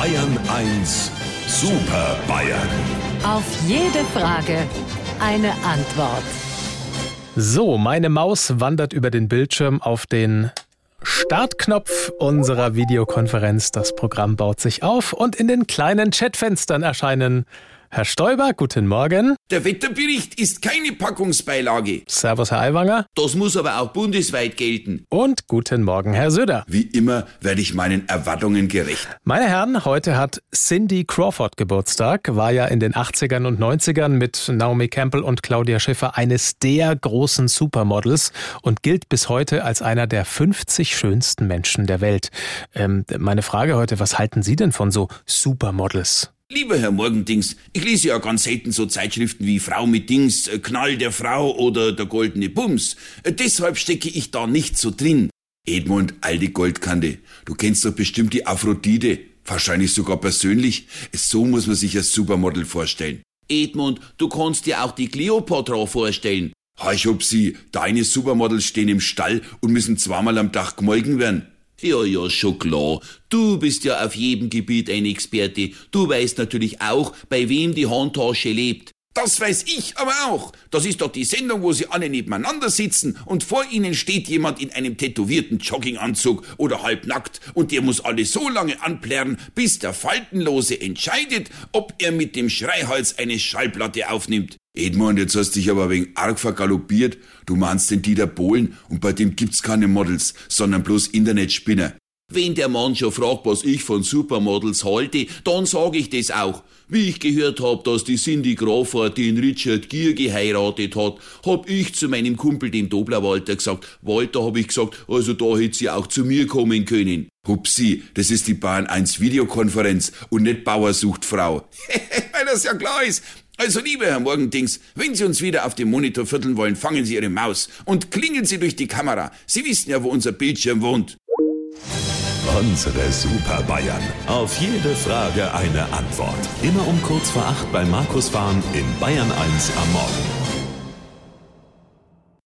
Bayern 1 Super Bayern. Auf jede Frage eine Antwort. So, meine Maus wandert über den Bildschirm auf den Startknopf unserer Videokonferenz. Das Programm baut sich auf und in den kleinen Chatfenstern erscheinen Herr Stoiber, guten Morgen. Der Wetterbericht ist keine Packungsbeilage. Servus, Herr Aiwanger. Das muss aber auch bundesweit gelten. Und guten Morgen, Herr Söder. Wie immer werde ich meinen Erwartungen gerecht. Meine Herren, heute hat Cindy Crawford Geburtstag, war ja in den 80ern und 90ern mit Naomi Campbell und Claudia Schiffer eines der großen Supermodels und gilt bis heute als einer der 50 schönsten Menschen der Welt. Ähm, meine Frage heute, was halten Sie denn von so Supermodels? Lieber Herr Morgendings, ich lese ja ganz selten so Zeitschriften wie Frau mit Dings, äh, Knall der Frau oder der goldene Bums. Äh, deshalb stecke ich da nicht so drin. Edmund, alte Goldkante, du kennst doch bestimmt die Aphrodite, wahrscheinlich sogar persönlich. So muss man sich als Supermodel vorstellen. Edmund, du kannst dir auch die Cleopatra vorstellen. Heisch ob sie, deine Supermodels stehen im Stall und müssen zweimal am Tag gemolken werden. Ja, ja, schon klar. Du bist ja auf jedem Gebiet ein Experte. Du weißt natürlich auch, bei wem die Handtasche lebt. Das weiß ich aber auch. Das ist doch die Sendung, wo sie alle nebeneinander sitzen und vor ihnen steht jemand in einem tätowierten Jogginganzug oder halbnackt und der muss alle so lange anplärren, bis der Faltenlose entscheidet, ob er mit dem Schreihals eine Schallplatte aufnimmt. Edmund, jetzt hast dich aber wegen arg vergaloppiert. Du meinst den Dieter Bohlen und bei dem gibt's keine Models, sondern bloß Internetspinner. Wenn der Mann schon fragt, was ich von Supermodels halte, dann sage ich das auch. Wie ich gehört hab, dass die Cindy Crawford den Richard Gere geheiratet hat, hab ich zu meinem Kumpel, dem Dobler Walter, gesagt, Walter, hab ich gesagt, also da hätte sie auch zu mir kommen können. Hupsi, das ist die Bahn 1 Videokonferenz und nicht Bauer sucht Frau. Weil das ja klar ist. Also, lieber Herr Morgendings, wenn Sie uns wieder auf dem Monitor vierteln wollen, fangen Sie Ihre Maus und klingeln Sie durch die Kamera. Sie wissen ja, wo unser Bildschirm wohnt. Unsere Super Bayern. Auf jede Frage eine Antwort. Immer um kurz vor acht bei Markus Fahren in Bayern 1 am Morgen.